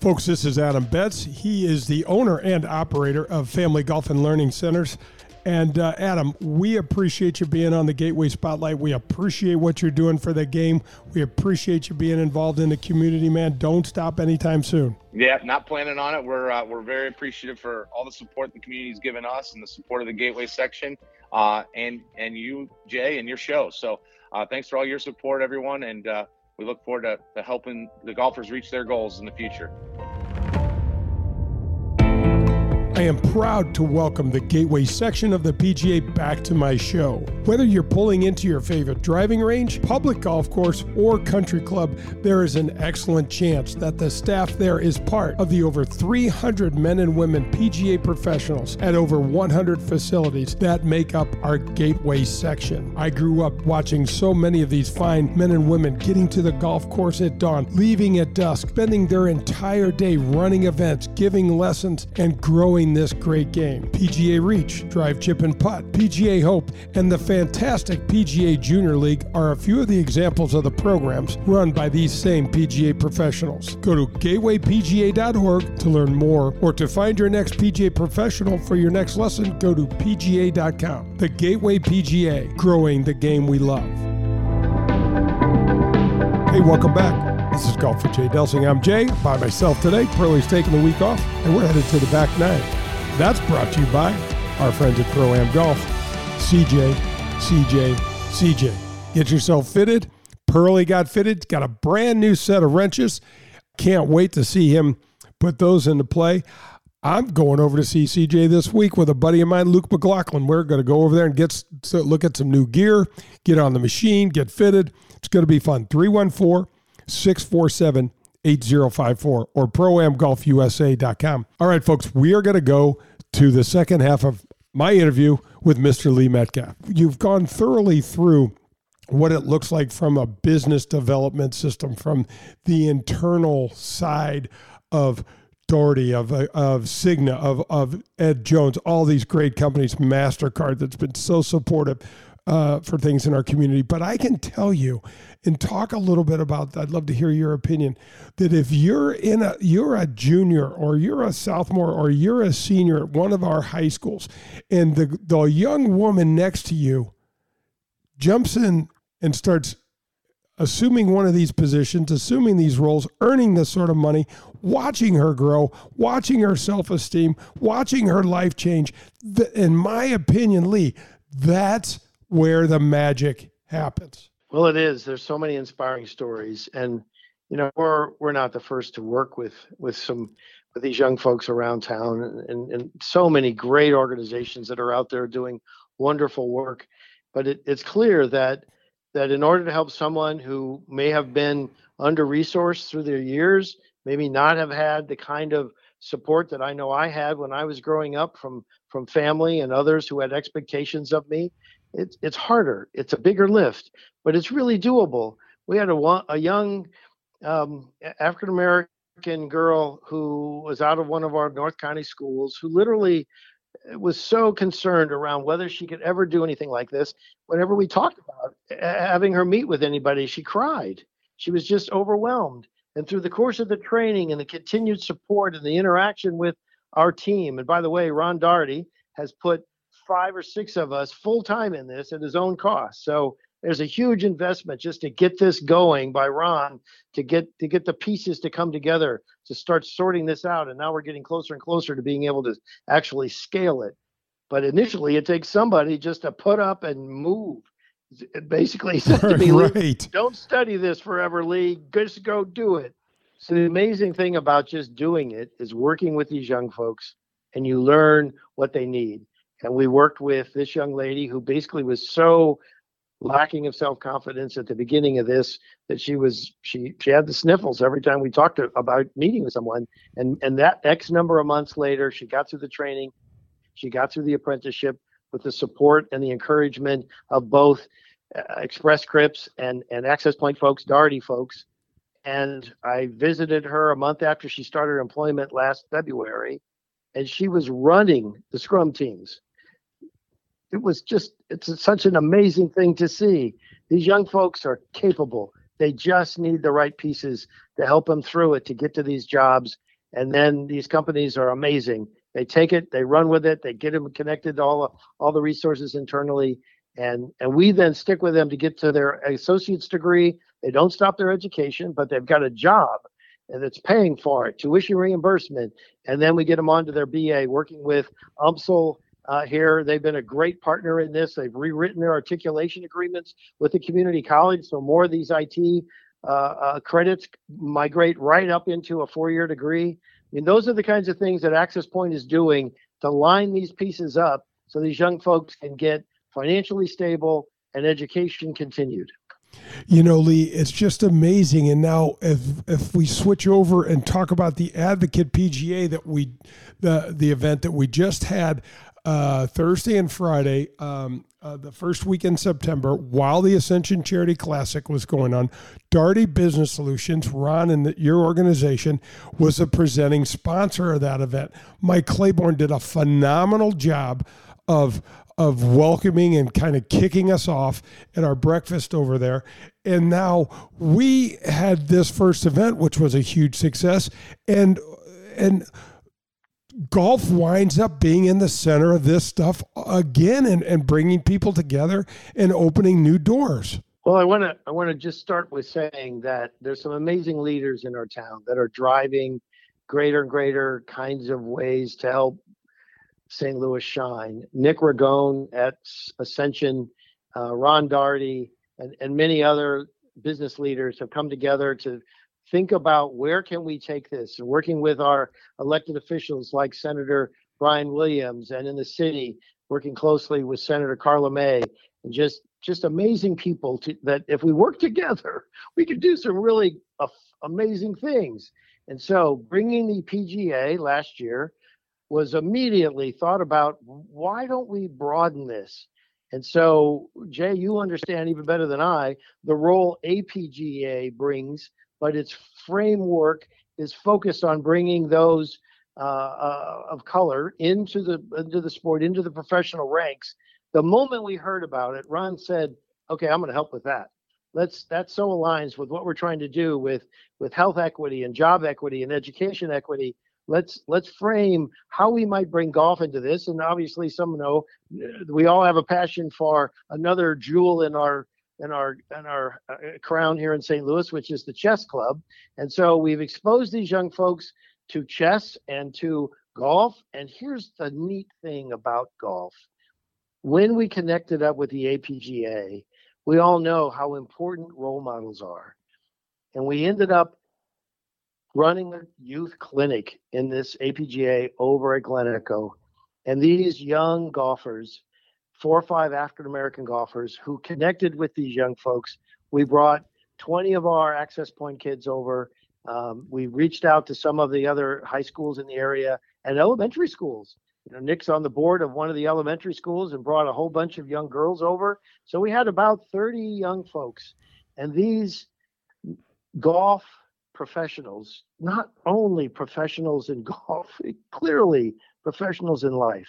Folks, this is Adam Betts. He is the owner and operator of Family Golf and Learning Centers. And uh, Adam, we appreciate you being on the Gateway Spotlight. We appreciate what you're doing for the game. We appreciate you being involved in the community, man. Don't stop anytime soon. Yeah, not planning on it. We're uh, we're very appreciative for all the support the community's given us and the support of the Gateway section uh, and and you, Jay, and your show. So uh, thanks for all your support, everyone, and uh, we look forward to, to helping the golfers reach their goals in the future. I am proud to welcome the Gateway section of the PGA back to my show. Whether you're pulling into your favorite driving range, public golf course, or country club, there is an excellent chance that the staff there is part of the over 300 men and women PGA professionals at over 100 facilities that make up our Gateway section. I grew up watching so many of these fine men and women getting to the golf course at dawn, leaving at dusk, spending their entire day running events, giving lessons, and growing this great game. PGA Reach, Drive Chip and Putt, PGA Hope, and the fantastic PGA Junior League are a few of the examples of the programs run by these same PGA professionals. Go to gatewaypga.org to learn more or to find your next PGA professional for your next lesson, go to pga.com. The Gateway PGA, growing the game we love. Hey, welcome back. This is Golf with Jay Delsing. I'm Jay by myself today. Pearlie's taking the week off, and we're headed to the back nine. That's brought to you by our friends at Pro Am Golf. CJ, CJ, CJ. Get yourself fitted. Pearlie got fitted, got a brand new set of wrenches. Can't wait to see him put those into play. I'm going over to see CJ this week with a buddy of mine, Luke McLaughlin. We're going to go over there and get look at some new gear, get on the machine, get fitted. It's going to be fun. 314 647 8054 or proamgolfusa.com. All right, folks, we are going to go to the second half of my interview with Mr. Lee Metcalf. You've gone thoroughly through what it looks like from a business development system, from the internal side of Daugherty, of, of Cigna, of, of Ed Jones, all these great companies, MasterCard that's been so supportive uh, for things in our community. But I can tell you and talk a little bit about I'd love to hear your opinion that if you're in a you're a junior or you're a sophomore or you're a senior at one of our high schools and the the young woman next to you jumps in and starts assuming one of these positions, assuming these roles, earning this sort of money, watching her grow, watching her self esteem, watching her life change. In my opinion, Lee, that's where the magic happens. Well, it is. There's so many inspiring stories, and you know we're we're not the first to work with with some with these young folks around town, and, and, so many great organizations that are out there doing wonderful work. But it, it's clear that that in order to help someone who may have been under resourced through their years, maybe not have had the kind of support that I know I had when I was growing up from from family and others who had expectations of me, it's it's harder. It's a bigger lift, but it's really doable. We had a a young um, African American girl who was out of one of our North County schools who literally uh, was so concerned around whether she could ever do anything like this. Whenever we talked about having her meet with anybody, she cried. She was just overwhelmed. And through the course of the training and the continued support and the interaction with our team, and by the way, Ron Daugherty has put five or six of us full time in this at his own cost. So there's a huge investment just to get this going by Ron to get to get the pieces to come together to start sorting this out. And now we're getting closer and closer to being able to actually scale it. But initially, it takes somebody just to put up and move. It basically (laughs) said to me, right. "Don't study this forever, Lee. Just go do it." So the amazing thing about just doing it is working with these young folks, and you learn what they need and we worked with this young lady who basically was so lacking of self-confidence at the beginning of this that she was she she had the sniffles every time we talked to, about meeting with someone. And and that x number of months later she got through the training she got through the apprenticeship with the support and the encouragement of both uh, express scripts and and access point folks Daugherty folks. And i visited her a month after she started employment last february and she was running the scrum teams it was just it's such an amazing thing to see. These young folks are capable. They just need the right pieces to help them through it to get to these jobs. And then these companies are amazing. They take it, they run with it, they get them connected to all all the resources internally, and and we then stick with them to get to their associate's degree. They don't stop their education, but they've got a job and it's paying for it, tuition reimbursement, and then we get them onto their BA, working with UMSL uh, here. They've been a great partner in this. They've rewritten their articulation agreements with the community college, so more of these IT uh, uh, credits migrate right up into a four-year degree. I mean, those are the kinds of things that Access Point is doing to line these pieces up so these young folks can get financially stable and education continued. You know, Lee, it's just amazing. And now, if if we switch over and talk about the Advocate PGA that we, the the event that we just had, uh, Thursday and Friday, um, uh, the first week in September, while the Ascension Charity Classic was going on, Daugherty Business Solutions, Ron and the, your organization, was a presenting sponsor of that event. Mike Claiborne did a phenomenal job of of welcoming and kind of kicking us off at our breakfast over there. And now we had this first event, which was a huge success, and and golf winds up being in the center of this stuff again and, and bringing people together and opening new doors. Well, I want to I want to just start with saying that there's some amazing leaders in our town that are driving greater and greater kinds of ways to help St. Louis shine. Nick Ragone at Ascension, uh, Ron Daugherty, and, and many other business leaders have come together to think about where can we take this and working with our elected officials like Senator Brian Williams and in the city working closely with Senator Karla May and just just amazing people to, that if we work together (laughs) we could do some really uh, amazing things. And so bringing the PGA last year was immediately thought about why don't we broaden this? And so Jay you understand even better than I the role APGA brings but its framework is focused on bringing those uh, uh, of color into the into the sport, into the professional ranks. The moment we heard about it, Ron said, "Okay, I'm going to help with that." Let's that so aligns with what we're trying to do with with health equity and job equity and education equity. Let's let's frame how we might bring golf into this. And obviously, some know we all have a passion for another jewel in our in our in our uh, crown here in St. Louis, which is the chess club. And so we've exposed these young folks to chess and to golf. And here's the neat thing about golf. When we connected up with the APGA, we all know how important role models are. And we ended up running a youth clinic in this APGA over at Glen Echo. And these young golfers four or five African American golfers who connected with these young folks. We brought 20 of our access point kids over. Um, we reached out to some of the other high schools in the area and elementary schools. You know, Nick's on the board of one of the elementary schools and brought a whole bunch of young girls over. So we had about 30 young folks. And these golf professionals, not only professionals in (laughs) golf, clearly professionals in life,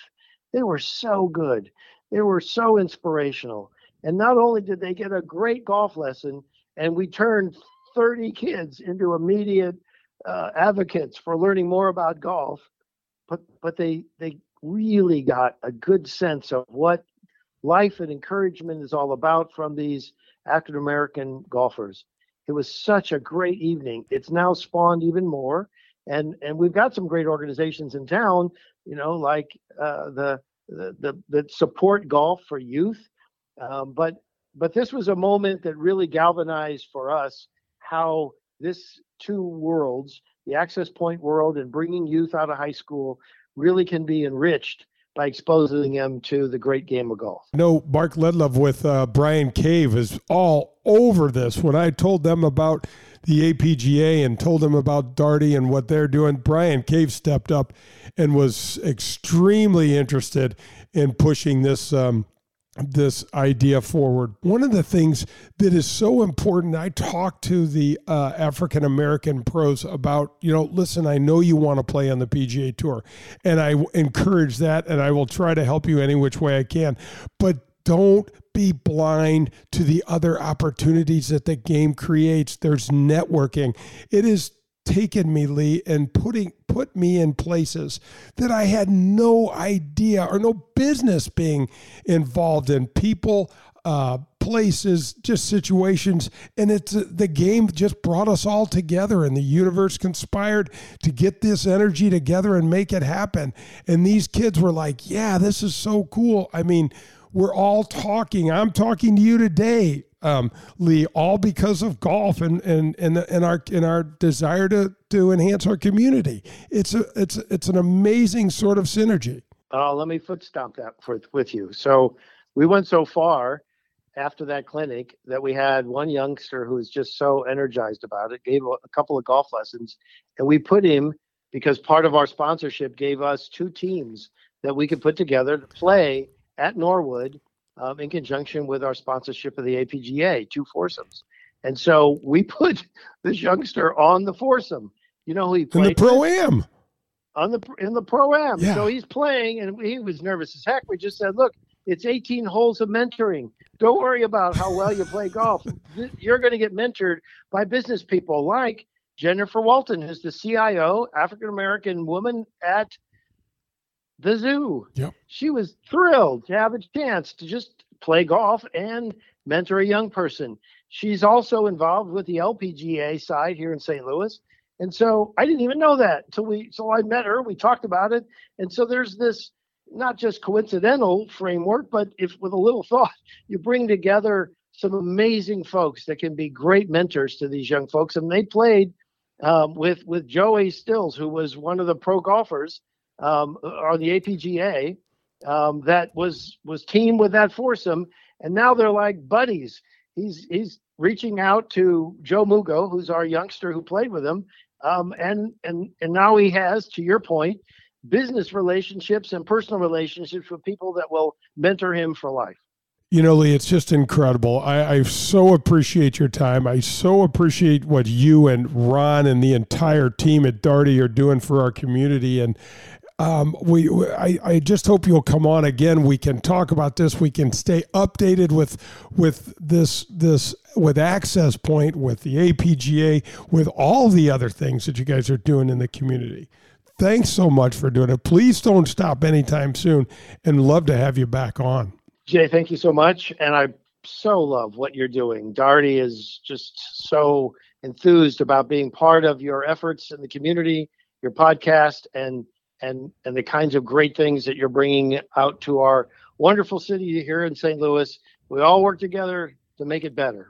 they were so good. They were so inspirational. And not only did they get a great golf lesson, and we turned 30 kids into immediate uh, advocates for learning more about golf, but but they they really got a good sense of what life and encouragement is all about from these African American golfers. It was such a great evening. It's now spawned even more, and and we've got some great organizations in town. You know, like uh, the the, the, support golf for youth. Um, but but this was a moment that really galvanized for us how this two worlds, the access point world and bringing youth out of high school, really can be enriched by exposing them to the great game of golf. No, Mark Ledlove with uh, Bryan Cave is all over this. When I told them about the APGA and told them about Daugherty and what they're doing, Bryan Cave stepped up and was extremely interested in pushing this um, this idea forward. One of the things that is so important, I talk to the uh, African American pros about, you know, listen, I know you want to play on the PGA Tour, and I encourage that, and I will try to help you any which way I can. But don't be blind to the other opportunities that the game creates. There's networking. It has taken me, Lee, and putting put me in places that I had no idea or no business being involved in. People, uh, places, just situations, and it's uh, the game just brought us all together, and the universe conspired to get this energy together and make it happen. And these kids were like, "Yeah, this is so cool." I mean. We're all talking. I'm talking to you today um, Lee, all because of golf and and and, and our and our desire to to enhance our community. It's a it's it's an amazing sort of synergy. Uh, let me foot stomp that for, with you. So we went so far after that clinic that we had one youngster who was just so energized about it, gave a couple of golf lessons, and we put him because part of our sponsorship gave us two teams that we could put together to play at Norwood um, in conjunction with our sponsorship of the APGA, two foursomes. And so we (laughs) put this youngster on the foursome. You know who he played? In the pro am. On the in the pro am. Yeah. So he's playing, and he was nervous as heck. We just said, "Look, it's 18 holes of mentoring. Don't worry about how well you play golf. (laughs) You're going to get mentored by business people like Jennifer Walton, who's the CIO, African American woman at the zoo. Yep. She was thrilled to have a chance to just play golf and mentor a young person. She's also involved with the LPGA side here in St. Louis. And so I didn't even know that until we so I met her, we talked about it. And so there's this not just coincidental framework, but if with a little (laughs) thought, you bring together some amazing folks that can be great mentors to these young folks. And they played um, with with Joey Stills, who was one of the pro golfers um, on the APGA um, that was was teamed with that foursome, and now they're like buddies. He's he's reaching out to Joe Mugo, who's our youngster who played with him, um, and and and now he has, to your point, business relationships and personal relationships with people that will mentor him for life. You know, Lee, it's just incredible. I, I, so appreciate your time. I so appreciate what you and Ron and the entire team at Daugherty are doing for our community. And um, we, I, I just hope you'll come on again. We can talk about this. We can stay updated with with this this with Access Point, with the APGA, with all the other things that you guys are doing in the community. Thanks so much for doing it. Please don't stop anytime soon, and love to have you back on. Jay, thank you so much, and I so love what you're doing. Daugherty is just so enthused about being part of your efforts in the community, your podcast, and and and the kinds of great things that you're bringing out to our wonderful city here in St. Louis. We all work together to make it better.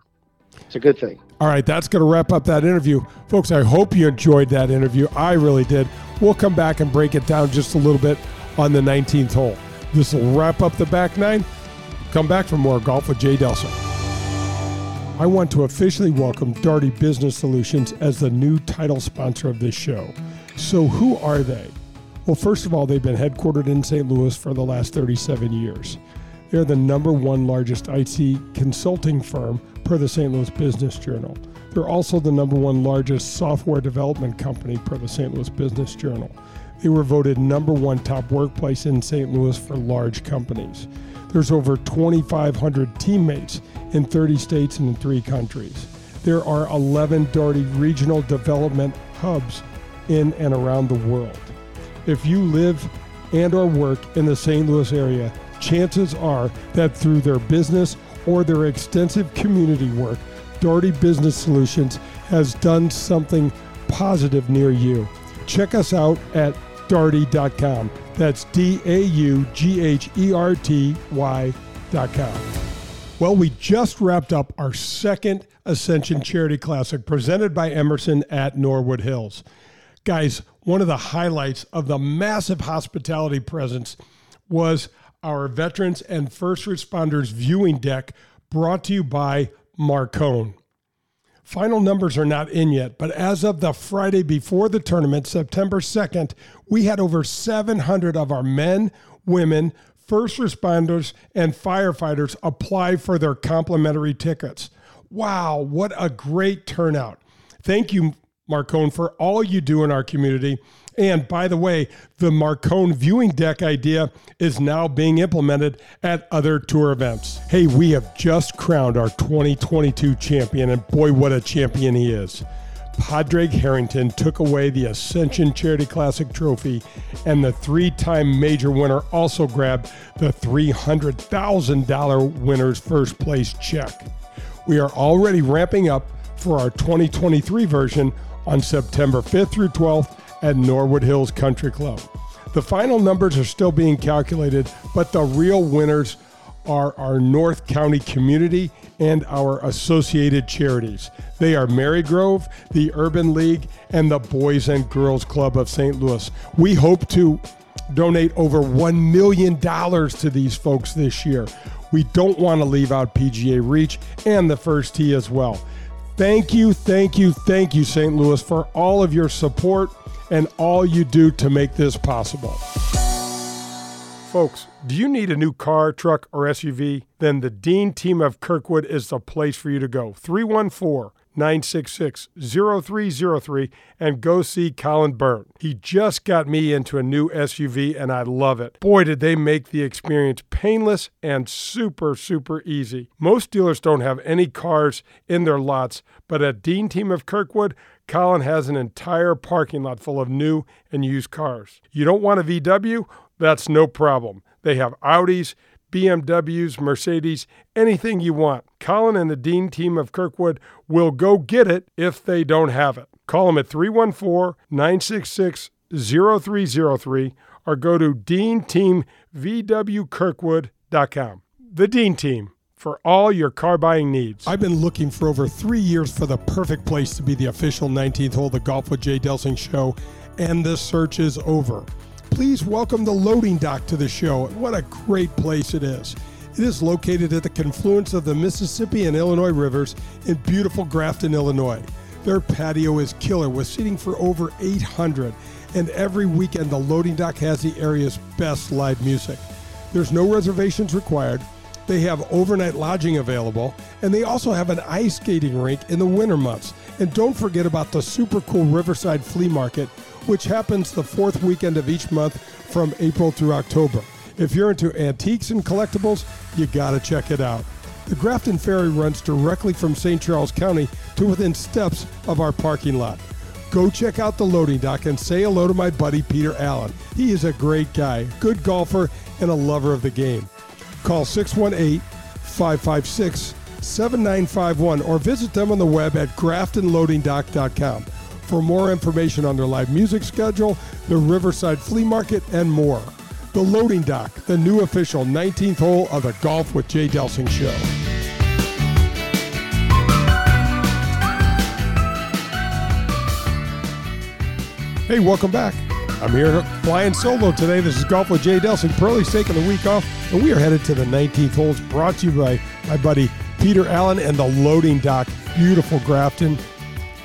It's a good thing. All right, that's going to wrap up that interview. Folks, I hope you enjoyed that interview. I really did. We'll come back and break it down just a little bit on the 19th hole. This will wrap up the back nine. Come back for more golf with Jay Delsing. I want to officially welcome Daugherty Business Solutions as the new title sponsor of this show. So, who are they? Well, first of all, they've been headquartered in St. Louis for the last 37 years. They're the number one largest IT consulting firm per the St. Louis Business Journal. They're also the number one largest software development company per the St. Louis Business Journal. They were voted number one top workplace in St. Louis for large companies. There's over 2,500 teammates in 30 states and in three countries. There are 11 Daugherty regional development hubs in and around the world. If you live and or work in the St. Louis area, chances are that through their business or their extensive community work, Daugherty Business Solutions has done something positive near you. Check us out at daugherty.com. That's D A U G H E R T Y.com. Well, we just wrapped up our second Ascension Charity Classic presented by Emerson at Norwood Hills. Guys, one of the highlights of the massive hospitality presence was our Veterans and First Responders viewing deck brought to you by Marcone. Final numbers are not in yet, but as of the Friday before the tournament, September 2nd, we had over 700 of our men, women, first responders, and firefighters apply for their complimentary tickets. Wow, what a great turnout. Thank you, Marcone, for all you do in our community. And by the way, the Marcone viewing deck idea is now being implemented at other tour events. Hey, we have just crowned our 2022 champion, and boy, what a champion he is. Padraig Harrington took away the Ascension Charity Classic trophy, and the three time major winner also grabbed the $300,000 winner's first place check. We are already ramping up for our 2023 version on September 5th through 12th at Norwood Hills Country Club. The final numbers are still being calculated, but the real winners are our North County community and our associated charities. They are Marygrove, the Urban League, and the Boys and Girls Club of St. Louis. We hope to donate over $1 million to these folks this year. We don't want to leave out PGA Reach and the First Tee as well. Thank you, thank you, thank you, St. Louis, for all of your support and all you do to make this possible. Folks, do you need a new car, truck, or SUV? Then the Dean team of Kirkwood is the place for you to go. 314 966 0303 and go see Colin Byrne. He just got me into a new SUV and I love it. Boy, did they make the experience painless and super, super easy. Most dealers don't have any cars in their lots, but at Dean Team of Kirkwood, Colin has an entire parking lot full of new and used cars. You don't want a VW? That's no problem. They have Audis, BMWs, Mercedes, anything you want. Colin and the Dean team of Kirkwood will go get it if they don't have it. Call them at 314 966 0303 or go to deanteamvwkirkwood.com. The Dean Team for all your car buying needs. I've been looking for over three years for the perfect place to be the official 19th hole of the Golf with Jay Delsing show, and the search is over. Please welcome the loading dock to the show. What a great place it is. It is located at the confluence of the Mississippi and Illinois rivers in beautiful Grafton, Illinois. Their patio is killer with seating for over 800, and every weekend the loading dock has the area's best live music. There's no reservations required. They have overnight lodging available, and they also have an ice skating rink in the winter months. And don't forget about the super cool Riverside Flea Market, which happens the fourth weekend of each month from April through October. If you're into antiques and collectibles, you gotta check it out. The Grafton Ferry runs directly from St. Charles County to within steps of our parking lot. Go check out the loading dock and say hello to my buddy Peter Allen. He is a great guy, good golfer, and a lover of the game. Call 618 556 7951 or visit them on the web at graftonloadingdock.com for more information on their live music schedule, the Riverside Flea Market, and more. The Loading Dock, the new official 19th hole of the Golf with Jay Delsing show. Hey, welcome back. I'm here flying solo today. This is Golf with Jay Delsing. Pearlie's taking the week off, and we are headed to the 19th holes brought to you by my buddy Peter Allen and the Loading Dock. Beautiful Grafton,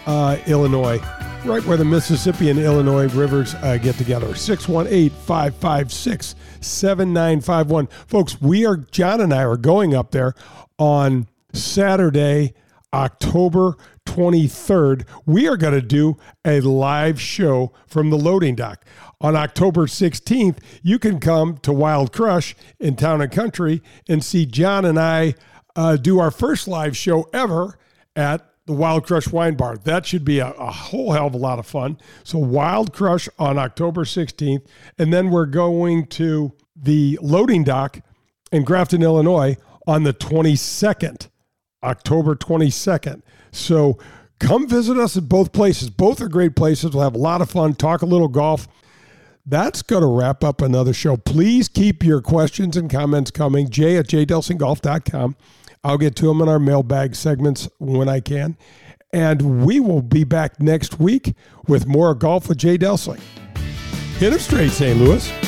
uh, Illinois, right where the Mississippi and Illinois rivers uh, get together. 618 556 7951. Folks, we are, John and I are going up there on Saturday, October 23rd, we are going to do a live show from the loading dock. On October 16th, you can come to Wild Crush in Town and Country and see John and I uh, do our first live show ever at the Wild Crush Wine Bar. That should be a, a, whole hell of a lot of fun. So, Wild Crush on October 16th. And then we're going to the loading dock in Grafton, Illinois on the 22nd, October 22nd. So come visit us at both places. Both are great places. We'll have a lot of fun, talk a little golf. That's going to wrap up another show. Please keep your questions and comments coming. Jay at jdelsinggolf.com. I'll get to them in our mailbag segments when I can. And we will be back next week with more Golf with Jay Delsing. Hit him straight, St. Louis.